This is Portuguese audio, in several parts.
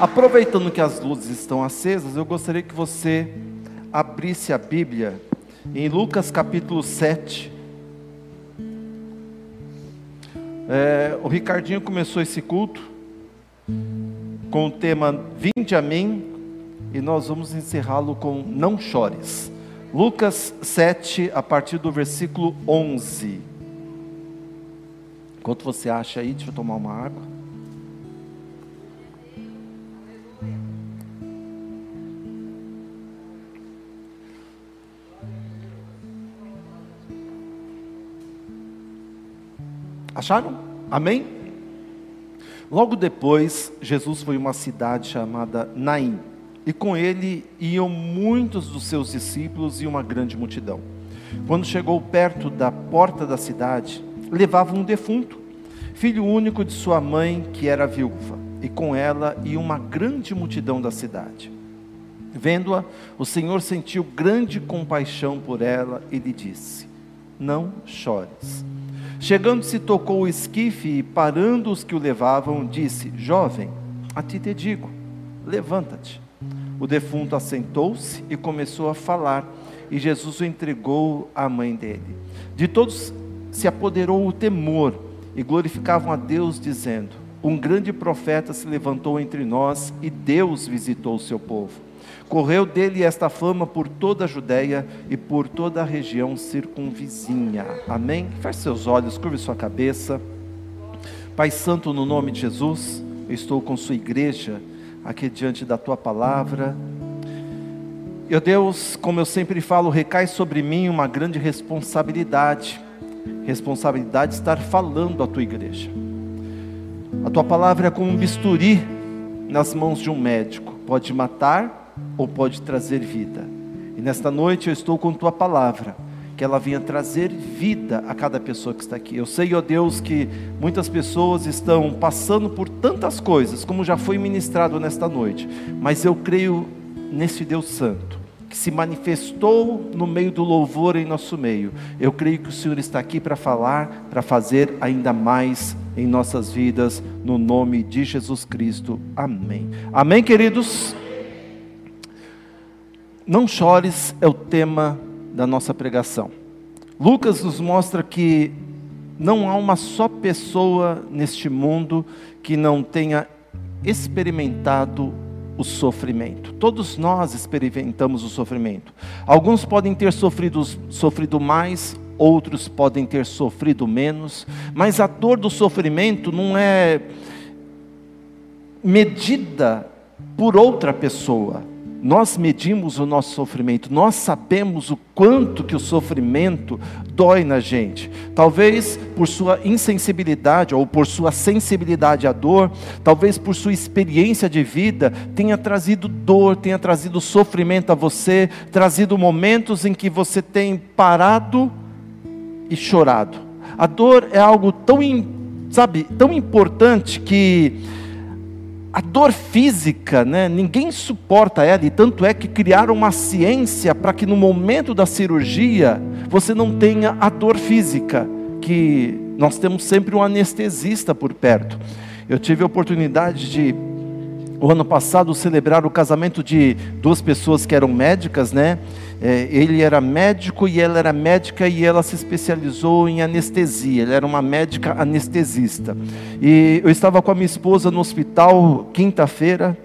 Aproveitando que as luzes estão acesas, eu gostaria que você abrisse a Bíblia em Lucas capítulo 7. É, o Ricardinho começou esse culto com o tema Vinde a mim e nós vamos encerrá-lo com Não chores. Lucas 7, a partir do versículo 11. Enquanto você acha aí, deixa eu tomar uma água. Acharam? Amém? Logo depois, Jesus foi a uma cidade chamada Naim, e com ele iam muitos dos seus discípulos e uma grande multidão. Quando chegou perto da porta da cidade, levava um defunto, filho único de sua mãe, que era viúva, e com ela ia uma grande multidão da cidade. Vendo-a, o Senhor sentiu grande compaixão por ela e lhe disse: Não chores. Chegando-se, tocou o esquife e, parando os que o levavam, disse: Jovem, a ti te digo, levanta-te. O defunto assentou-se e começou a falar, e Jesus o entregou à mãe dele. De todos se apoderou o temor e glorificavam a Deus, dizendo: Um grande profeta se levantou entre nós e Deus visitou o seu povo. Correu dele esta fama por toda a Judéia e por toda a região circunvizinha. Amém? Feche seus olhos, curve sua cabeça. Pai Santo, no nome de Jesus, eu estou com sua igreja aqui diante da tua palavra. Meu Deus, como eu sempre falo, recai sobre mim uma grande responsabilidade. Responsabilidade de estar falando à tua igreja. A tua palavra é como um bisturi nas mãos de um médico, pode matar ou pode trazer vida. E nesta noite eu estou com tua palavra, que ela venha trazer vida a cada pessoa que está aqui. Eu sei, ó Deus, que muitas pessoas estão passando por tantas coisas, como já foi ministrado nesta noite, mas eu creio nesse Deus Santo, que se manifestou no meio do louvor em nosso meio. Eu creio que o Senhor está aqui para falar, para fazer ainda mais em nossas vidas, no nome de Jesus Cristo. Amém. Amém, queridos? Não chores é o tema da nossa pregação. Lucas nos mostra que não há uma só pessoa neste mundo que não tenha experimentado o sofrimento. Todos nós experimentamos o sofrimento. Alguns podem ter sofrido, sofrido mais, outros podem ter sofrido menos, mas a dor do sofrimento não é medida por outra pessoa nós medimos o nosso sofrimento, nós sabemos o quanto que o sofrimento dói na gente. Talvez por sua insensibilidade ou por sua sensibilidade à dor, talvez por sua experiência de vida, tenha trazido dor, tenha trazido sofrimento a você, trazido momentos em que você tem parado e chorado. A dor é algo tão, sabe, tão importante que a dor física, né, ninguém suporta ela, e tanto é que criaram uma ciência para que no momento da cirurgia você não tenha a dor física, que nós temos sempre um anestesista por perto. Eu tive a oportunidade de, o ano passado, celebrar o casamento de duas pessoas que eram médicas, né? É, ele era médico e ela era médica e ela se especializou em anestesia. Ela era uma médica anestesista. E eu estava com a minha esposa no hospital quinta-feira.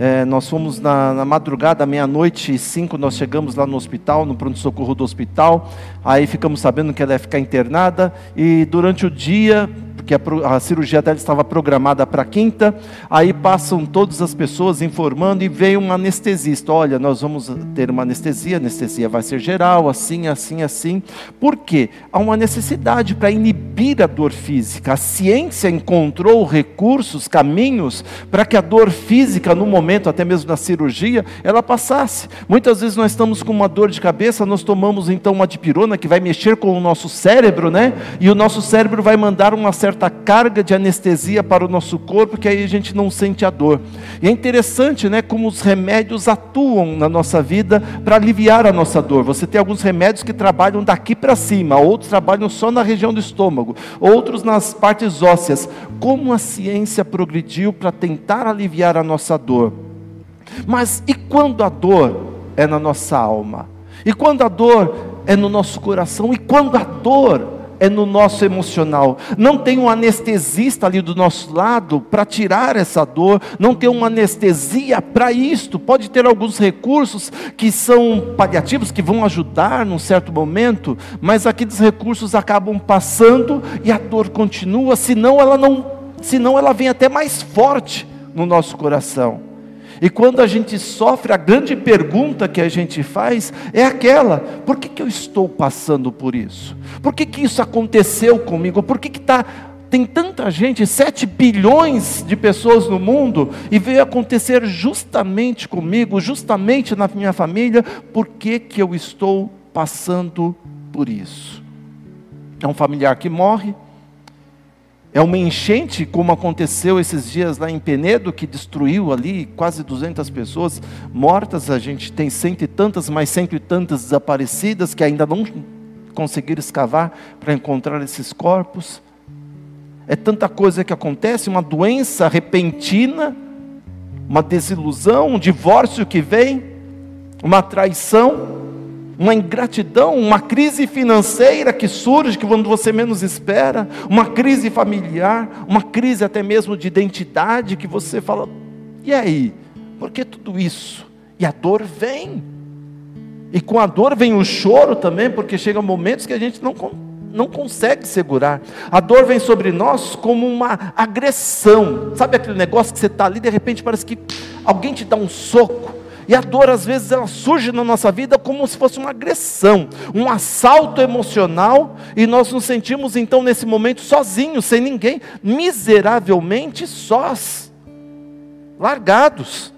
É, nós fomos na, na madrugada, meia-noite e cinco, nós chegamos lá no hospital, no pronto-socorro do hospital. Aí ficamos sabendo que ela ia ficar internada. E durante o dia, porque a, a cirurgia dela estava programada para quinta. Aí passam todas as pessoas informando e vem um anestesista. Olha, nós vamos ter uma anestesia, a anestesia vai ser geral, assim, assim, assim. Por quê? Há uma necessidade para inibir a dor física. A ciência encontrou recursos, caminhos para que a dor física, no momento até mesmo da cirurgia, ela passasse. Muitas vezes nós estamos com uma dor de cabeça, nós tomamos então uma dipirona que vai mexer com o nosso cérebro, né? E o nosso cérebro vai mandar uma certa certa carga de anestesia para o nosso corpo, que aí a gente não sente a dor. E é interessante, né, como os remédios atuam na nossa vida para aliviar a nossa dor. Você tem alguns remédios que trabalham daqui para cima, outros trabalham só na região do estômago, outros nas partes ósseas. Como a ciência progrediu para tentar aliviar a nossa dor. Mas e quando a dor é na nossa alma? E quando a dor é no nosso coração? E quando a dor é no nosso emocional. Não tem um anestesista ali do nosso lado para tirar essa dor, não tem uma anestesia para isto. Pode ter alguns recursos que são paliativos, que vão ajudar num certo momento, mas aqueles recursos acabam passando e a dor continua, senão ela não, senão ela vem até mais forte no nosso coração. E quando a gente sofre, a grande pergunta que a gente faz é aquela: por que, que eu estou passando por isso? Por que, que isso aconteceu comigo? Por que, que tá, tem tanta gente, 7 bilhões de pessoas no mundo, e veio acontecer justamente comigo, justamente na minha família? Por que, que eu estou passando por isso? É um familiar que morre, é uma enchente, como aconteceu esses dias lá em Penedo, que destruiu ali quase 200 pessoas mortas. A gente tem cento e tantas, mais cento e tantas desaparecidas que ainda não conseguiram escavar para encontrar esses corpos. É tanta coisa que acontece, uma doença repentina, uma desilusão, um divórcio que vem, uma traição uma ingratidão, uma crise financeira que surge quando você menos espera, uma crise familiar, uma crise até mesmo de identidade que você fala: e aí? Por que tudo isso? E a dor vem. E com a dor vem o choro também, porque chegam momentos que a gente não, não consegue segurar. A dor vem sobre nós como uma agressão. Sabe aquele negócio que você está ali, de repente parece que alguém te dá um soco e a dor, às vezes, ela surge na nossa vida como se fosse uma agressão, um assalto emocional, e nós nos sentimos então nesse momento sozinhos, sem ninguém, miseravelmente sós, largados.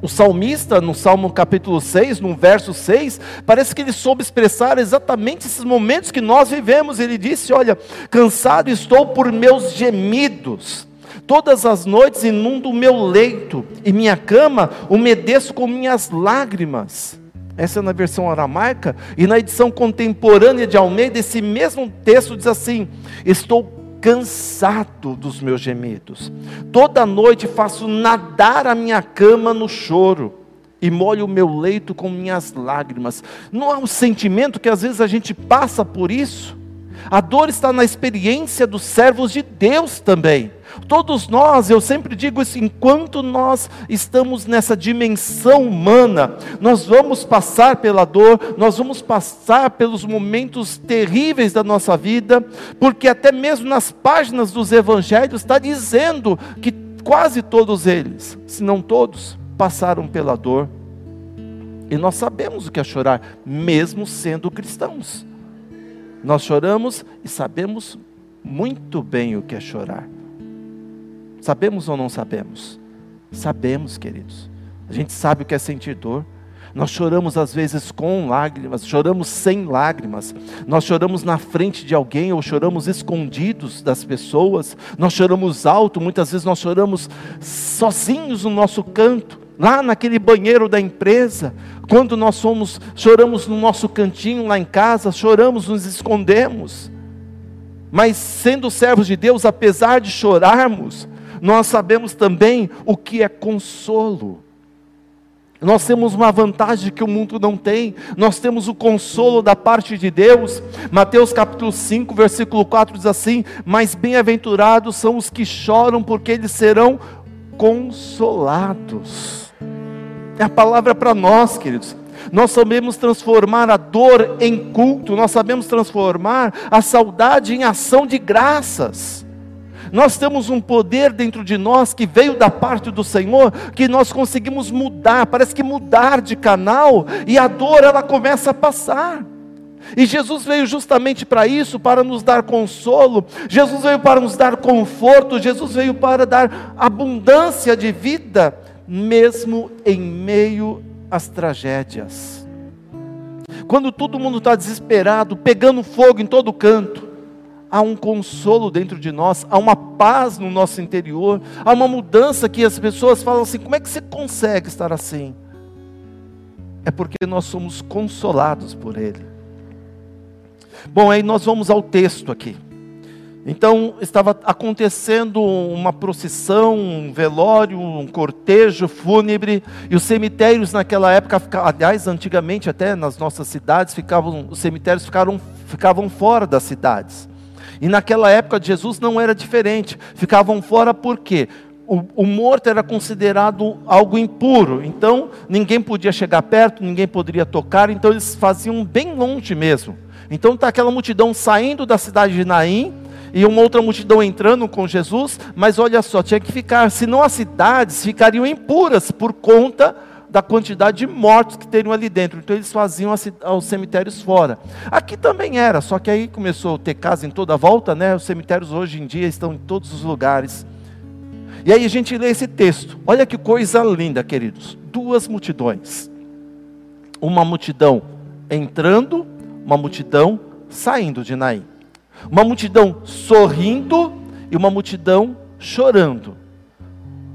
O salmista, no Salmo capítulo 6, no verso 6, parece que ele soube expressar exatamente esses momentos que nós vivemos. Ele disse: Olha, cansado estou por meus gemidos Todas as noites inundo o meu leito, e minha cama umedeço com minhas lágrimas. Essa é na versão aramaica, e na edição contemporânea de Almeida, esse mesmo texto diz assim: Estou cansado dos meus gemidos. Toda noite faço nadar a minha cama no choro e molho o meu leito com minhas lágrimas. Não há um sentimento que às vezes a gente passa por isso? A dor está na experiência dos servos de Deus também. Todos nós, eu sempre digo isso, enquanto nós estamos nessa dimensão humana, nós vamos passar pela dor, nós vamos passar pelos momentos terríveis da nossa vida, porque até mesmo nas páginas dos evangelhos está dizendo que quase todos eles, se não todos, passaram pela dor. E nós sabemos o que é chorar, mesmo sendo cristãos. Nós choramos e sabemos muito bem o que é chorar. Sabemos ou não sabemos? Sabemos, queridos. A gente sabe o que é sentir dor. Nós choramos às vezes com lágrimas, choramos sem lágrimas. Nós choramos na frente de alguém ou choramos escondidos das pessoas. Nós choramos alto, muitas vezes nós choramos sozinhos no nosso canto, lá naquele banheiro da empresa. Quando nós somos, choramos no nosso cantinho lá em casa, choramos, nos escondemos. Mas sendo servos de Deus, apesar de chorarmos, nós sabemos também o que é consolo. Nós temos uma vantagem que o mundo não tem, nós temos o consolo da parte de Deus. Mateus capítulo 5, versículo 4 diz assim: Mas bem-aventurados são os que choram, porque eles serão consolados. É a palavra para nós, queridos. Nós sabemos transformar a dor em culto, nós sabemos transformar a saudade em ação de graças. Nós temos um poder dentro de nós que veio da parte do Senhor, que nós conseguimos mudar, parece que mudar de canal, e a dor ela começa a passar. E Jesus veio justamente para isso, para nos dar consolo, Jesus veio para nos dar conforto, Jesus veio para dar abundância de vida, mesmo em meio às tragédias. Quando todo mundo está desesperado, pegando fogo em todo canto, há um consolo dentro de nós, há uma paz no nosso interior, há uma mudança que as pessoas falam assim: como é que você consegue estar assim? É porque nós somos consolados por Ele. Bom, aí nós vamos ao texto aqui. Então estava acontecendo uma procissão, um velório, um cortejo fúnebre, e os cemitérios naquela época, aliás, antigamente até nas nossas cidades, ficavam, os cemitérios ficaram, ficavam fora das cidades. E naquela época de Jesus não era diferente, ficavam fora por quê? O, o, morto era considerado algo impuro, então ninguém podia chegar perto, ninguém poderia tocar, então eles faziam bem longe mesmo. Então está aquela multidão saindo da cidade de Naim, e uma outra multidão entrando com Jesus, mas olha só, tinha que ficar, senão as cidades ficariam impuras por conta da quantidade de mortos que teriam ali dentro. Então eles faziam os cemitérios fora. Aqui também era, só que aí começou a ter casa em toda a volta, né? Os cemitérios hoje em dia estão em todos os lugares. E aí a gente lê esse texto. Olha que coisa linda, queridos. Duas multidões. Uma multidão entrando, uma multidão saindo de Naim. Uma multidão sorrindo e uma multidão chorando.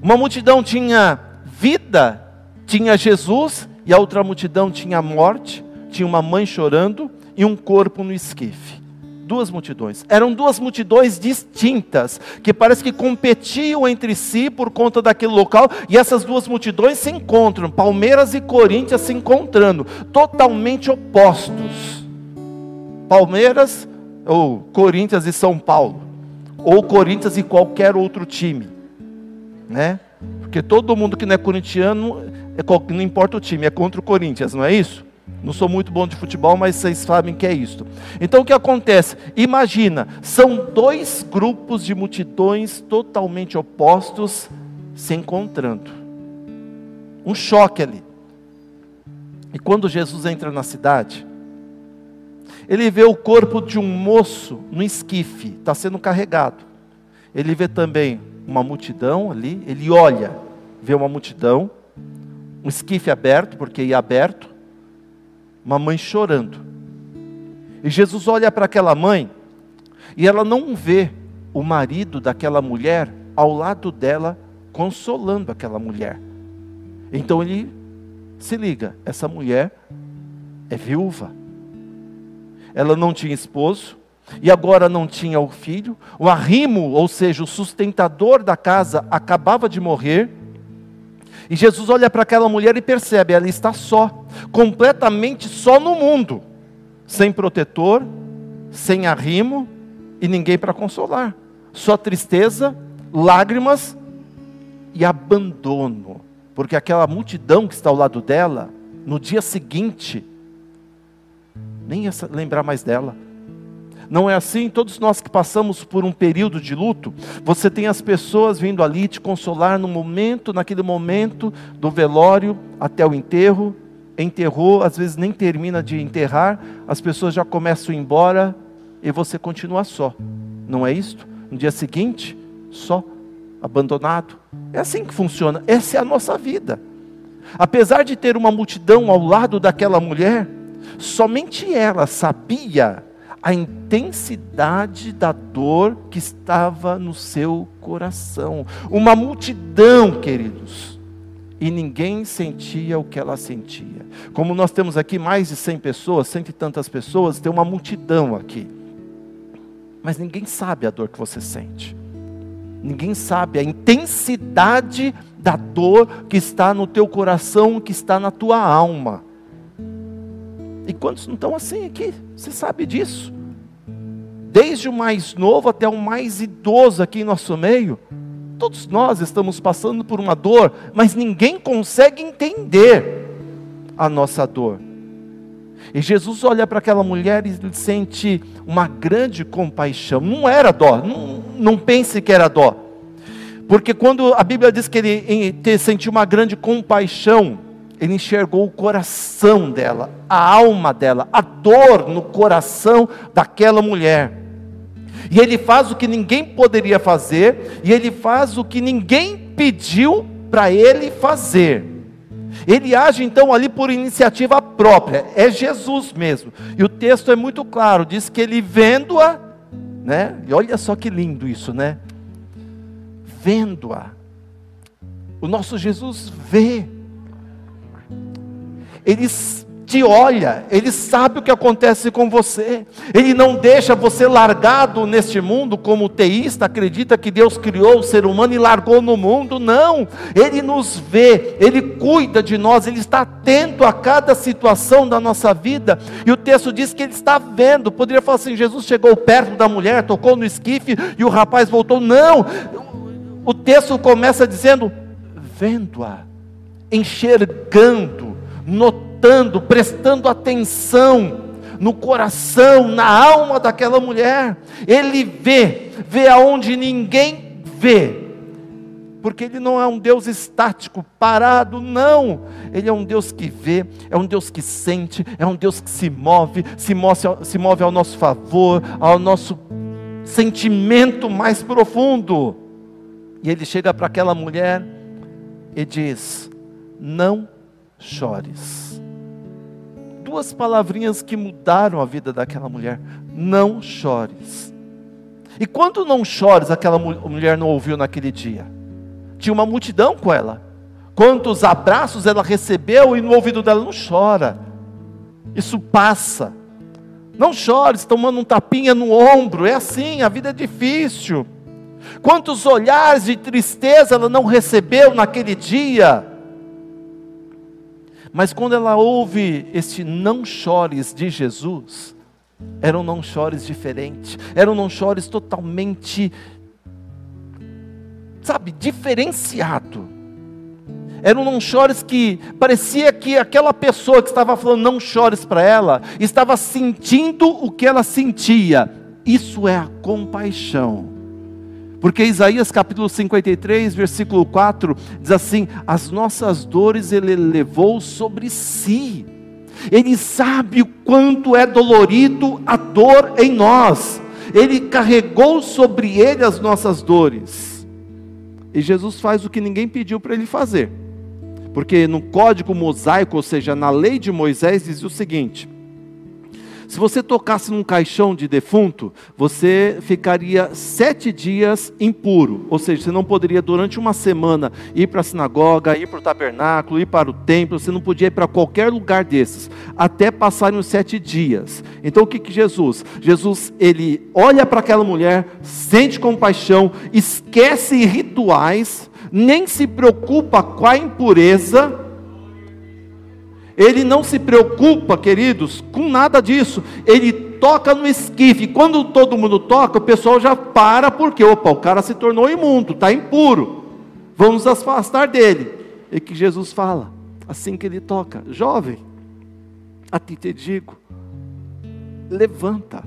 Uma multidão tinha vida, tinha Jesus, e a outra multidão tinha morte, tinha uma mãe chorando e um corpo no esquife. Duas multidões. Eram duas multidões distintas, que parece que competiam entre si por conta daquele local, e essas duas multidões se encontram, Palmeiras e Corinthians se encontrando, totalmente opostos. Palmeiras ou Corinthians e São Paulo, ou Corinthians e qualquer outro time, né? Porque todo mundo que não é corintiano, não importa o time, é contra o Corinthians, não é isso? Não sou muito bom de futebol, mas vocês sabem que é isso. Então o que acontece? Imagina, são dois grupos de multidões totalmente opostos se encontrando. Um choque ali. E quando Jesus entra na cidade, ele vê o corpo de um moço no esquife, está sendo carregado. Ele vê também uma multidão ali, ele olha, vê uma multidão, um esquife aberto, porque ia aberto, uma mãe chorando. E Jesus olha para aquela mãe, e ela não vê o marido daquela mulher ao lado dela, consolando aquela mulher. Então ele se liga: essa mulher é viúva ela não tinha esposo, e agora não tinha o filho. O arrimo, ou seja, o sustentador da casa, acabava de morrer. E Jesus olha para aquela mulher e percebe, ela está só, completamente só no mundo, sem protetor, sem arrimo e ninguém para consolar. Só tristeza, lágrimas e abandono. Porque aquela multidão que está ao lado dela, no dia seguinte, nem ia lembrar mais dela. Não é assim? Todos nós que passamos por um período de luto, você tem as pessoas vindo ali te consolar no momento, naquele momento do velório até o enterro. Enterrou, às vezes nem termina de enterrar, as pessoas já começam a ir embora e você continua só. Não é isto? No dia seguinte, só, abandonado. É assim que funciona. Essa é a nossa vida. Apesar de ter uma multidão ao lado daquela mulher, Somente ela sabia a intensidade da dor que estava no seu coração. Uma multidão, queridos, e ninguém sentia o que ela sentia. Como nós temos aqui mais de cem pessoas, cento e tantas pessoas, tem uma multidão aqui. Mas ninguém sabe a dor que você sente. Ninguém sabe a intensidade da dor que está no teu coração, que está na tua alma. E quantos não estão assim aqui? Você sabe disso? Desde o mais novo até o mais idoso aqui em nosso meio, todos nós estamos passando por uma dor, mas ninguém consegue entender a nossa dor. E Jesus olha para aquela mulher e sente uma grande compaixão. Não era dó, não, não pense que era dó. Porque quando a Bíblia diz que ele sentiu uma grande compaixão, ele enxergou o coração dela, a alma dela, a dor no coração daquela mulher. E ele faz o que ninguém poderia fazer, e ele faz o que ninguém pediu para ele fazer. Ele age então ali por iniciativa própria, é Jesus mesmo. E o texto é muito claro, diz que ele vendo-a, né? E olha só que lindo isso, né? Vendo-a. O nosso Jesus vê. Ele te olha, Ele sabe o que acontece com você, Ele não deixa você largado neste mundo como teísta, acredita que Deus criou o ser humano e largou no mundo, não, Ele nos vê, Ele cuida de nós, Ele está atento a cada situação da nossa vida, e o texto diz que Ele está vendo, poderia falar assim: Jesus chegou perto da mulher, tocou no esquife e o rapaz voltou, não, o texto começa dizendo: vendo-a, enxergando, notando, prestando atenção no coração, na alma daquela mulher. Ele vê, vê aonde ninguém vê. Porque ele não é um Deus estático, parado, não. Ele é um Deus que vê, é um Deus que sente, é um Deus que se move, se move, se move ao nosso favor, ao nosso sentimento mais profundo. E ele chega para aquela mulher e diz: Não chores duas palavrinhas que mudaram a vida daquela mulher: não chores. E quando não chores, aquela mulher não ouviu naquele dia. Tinha uma multidão com ela. Quantos abraços ela recebeu e no ouvido dela não chora. Isso passa. Não chores, tomando um tapinha no ombro. É assim, a vida é difícil. Quantos olhares de tristeza ela não recebeu naquele dia. Mas quando ela ouve este não chores de Jesus, era um não chores diferente, era um não chores totalmente, sabe, diferenciado. Era um não chores que parecia que aquela pessoa que estava falando não chores para ela, estava sentindo o que ela sentia. Isso é a compaixão. Porque Isaías capítulo 53, versículo 4 diz assim: As nossas dores ele levou sobre si. Ele sabe o quanto é dolorido a dor em nós. Ele carregou sobre ele as nossas dores. E Jesus faz o que ninguém pediu para ele fazer. Porque no código mosaico, ou seja, na lei de Moisés, dizia o seguinte: se você tocasse num caixão de defunto, você ficaria sete dias impuro. Ou seja, você não poderia durante uma semana ir para a sinagoga, ir para o tabernáculo, ir para o templo, você não podia ir para qualquer lugar desses, até passarem os sete dias. Então o que que Jesus? Jesus, ele olha para aquela mulher, sente compaixão, esquece rituais, nem se preocupa com a impureza, ele não se preocupa, queridos, com nada disso. Ele toca no esquife. Quando todo mundo toca, o pessoal já para, porque, opa, o cara se tornou imundo, está impuro. Vamos afastar dele. E que Jesus fala, assim que ele toca: Jovem, a ti te digo, levanta.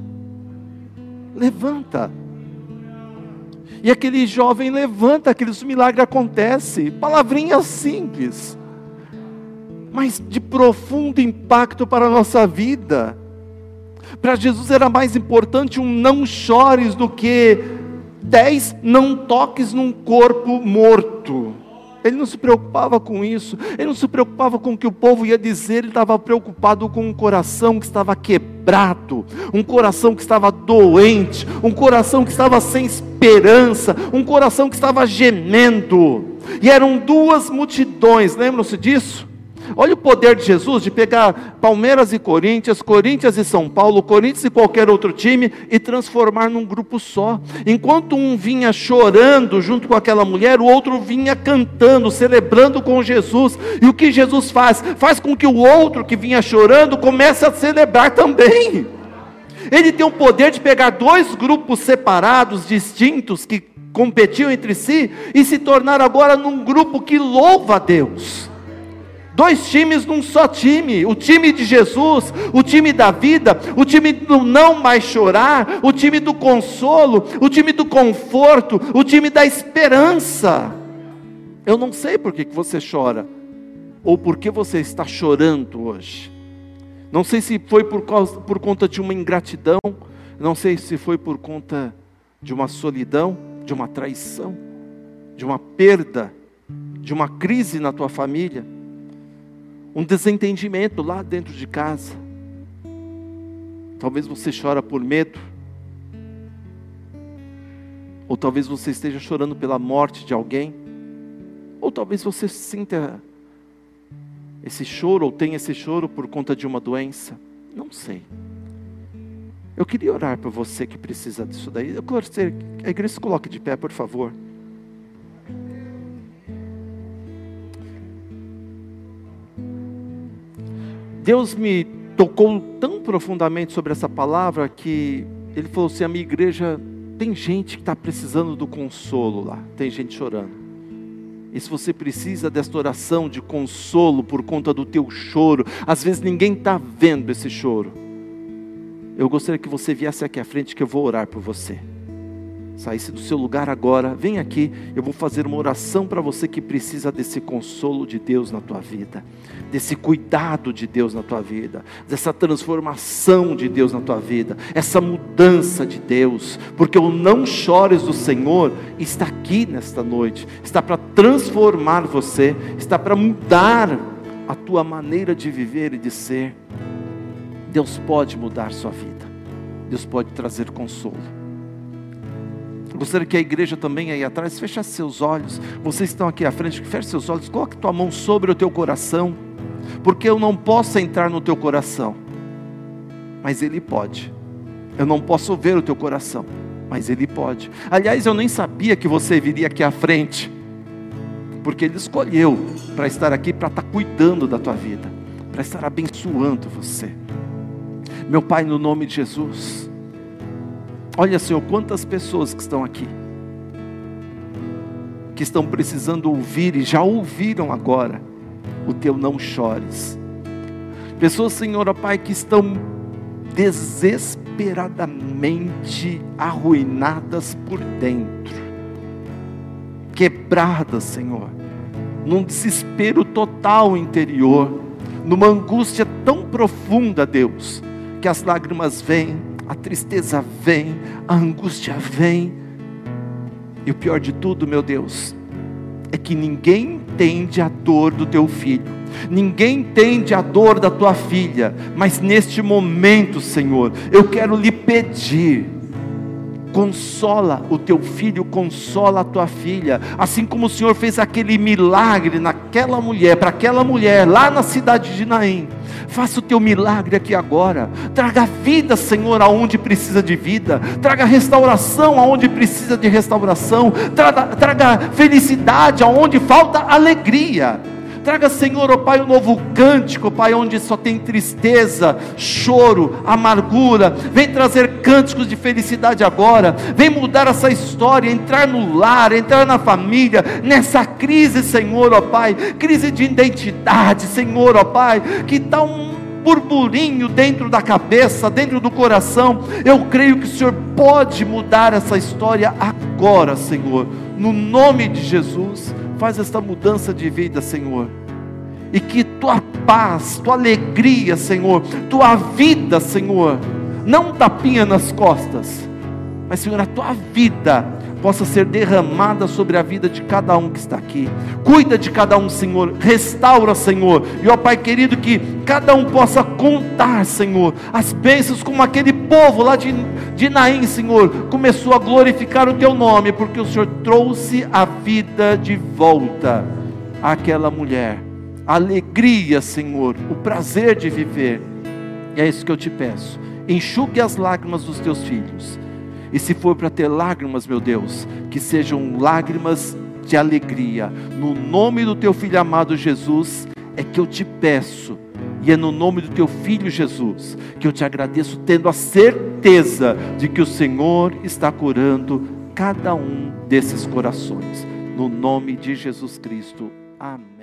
Levanta. E aquele jovem levanta, aqueles milagres acontecem. Palavrinha simples mas de profundo impacto para a nossa vida. Para Jesus era mais importante um não chores do que dez não toques num corpo morto. Ele não se preocupava com isso, ele não se preocupava com o que o povo ia dizer, ele estava preocupado com um coração que estava quebrado, um coração que estava doente, um coração que estava sem esperança, um coração que estava gemendo. E eram duas multidões, lembram-se disso? Olha o poder de Jesus de pegar Palmeiras e Corinthians, Corinthians e São Paulo, Corinthians e qualquer outro time e transformar num grupo só. Enquanto um vinha chorando junto com aquela mulher, o outro vinha cantando, celebrando com Jesus. E o que Jesus faz? Faz com que o outro que vinha chorando comece a celebrar também. Ele tem o poder de pegar dois grupos separados, distintos, que competiam entre si, e se tornar agora num grupo que louva a Deus. Dois times num só time: o time de Jesus, o time da vida, o time do não mais chorar, o time do consolo, o time do conforto, o time da esperança. Eu não sei por que você chora, ou por que você está chorando hoje. Não sei se foi por, causa, por conta de uma ingratidão, não sei se foi por conta de uma solidão, de uma traição, de uma perda, de uma crise na tua família um desentendimento lá dentro de casa. Talvez você chora por medo. Ou talvez você esteja chorando pela morte de alguém. Ou talvez você sinta esse choro ou tenha esse choro por conta de uma doença. Não sei. Eu queria orar por você que precisa disso daí. Eu gostaria a igreja se coloque de pé, por favor. Deus me tocou tão profundamente sobre essa palavra que Ele falou assim: a minha igreja tem gente que está precisando do consolo lá, tem gente chorando. E se você precisa desta oração de consolo por conta do teu choro, às vezes ninguém está vendo esse choro eu gostaria que você viesse aqui à frente que eu vou orar por você. Saísse do seu lugar agora, vem aqui, eu vou fazer uma oração para você que precisa desse consolo de Deus na tua vida, desse cuidado de Deus na tua vida, dessa transformação de Deus na tua vida, essa mudança de Deus, porque o não chores do Senhor está aqui nesta noite, está para transformar você, está para mudar a tua maneira de viver e de ser. Deus pode mudar sua vida. Deus pode trazer consolo. Gostaria que a igreja também aí atrás fechasse seus olhos. Vocês estão aqui à frente, feche seus olhos, coloque tua mão sobre o teu coração, porque eu não posso entrar no teu coração, mas Ele pode. Eu não posso ver o teu coração, mas Ele pode. Aliás, eu nem sabia que você viria aqui à frente, porque Ele escolheu para estar aqui, para estar cuidando da tua vida, para estar abençoando você. Meu Pai, no nome de Jesus, olha, Senhor, quantas pessoas que estão aqui, que estão precisando ouvir e já ouviram agora o teu não chores. Pessoas, Senhor, ó Pai, que estão desesperadamente arruinadas por dentro, quebradas, Senhor, num desespero total interior, numa angústia tão profunda, Deus, que as lágrimas vêm, a tristeza vem, a angústia vem. E o pior de tudo, meu Deus, é que ninguém entende a dor do teu filho, ninguém entende a dor da tua filha, mas neste momento, Senhor, eu quero lhe pedir, consola o teu filho, consola a tua filha, assim como o Senhor fez aquele milagre naquela mulher, para aquela mulher lá na cidade de Naim. Faça o teu milagre aqui agora. Traga vida, Senhor, aonde precisa de vida. Traga restauração aonde precisa de restauração. Traga, traga felicidade aonde falta alegria. Traga, Senhor, ó oh Pai, um novo cântico, Pai, onde só tem tristeza, choro, amargura. Vem trazer cânticos de felicidade agora. Vem mudar essa história, entrar no lar, entrar na família, nessa crise, Senhor, ó Pai, crise de identidade, Senhor, ó Pai, que está um burburinho dentro da cabeça, dentro do coração. Eu creio que o Senhor pode mudar essa história agora, Senhor, no nome de Jesus. Faz esta mudança de vida, Senhor. E que tua paz, tua alegria, Senhor, tua vida, Senhor, não tapinha nas costas, mas, Senhor, a tua vida possa ser derramada sobre a vida de cada um que está aqui. Cuida de cada um, Senhor. Restaura, Senhor. E ó Pai querido, que cada um possa contar, Senhor, as bênçãos como aquele povo lá de, de Naim, Senhor, começou a glorificar o teu nome, porque o Senhor trouxe a vida de volta àquela mulher. Alegria, Senhor, o prazer de viver. E é isso que eu te peço. Enxugue as lágrimas dos teus filhos e se for para ter lágrimas, meu Deus, que sejam lágrimas de alegria. No nome do teu filho amado Jesus, é que eu te peço. E é no nome do teu filho Jesus que eu te agradeço, tendo a certeza de que o Senhor está curando cada um desses corações. No nome de Jesus Cristo. Amém.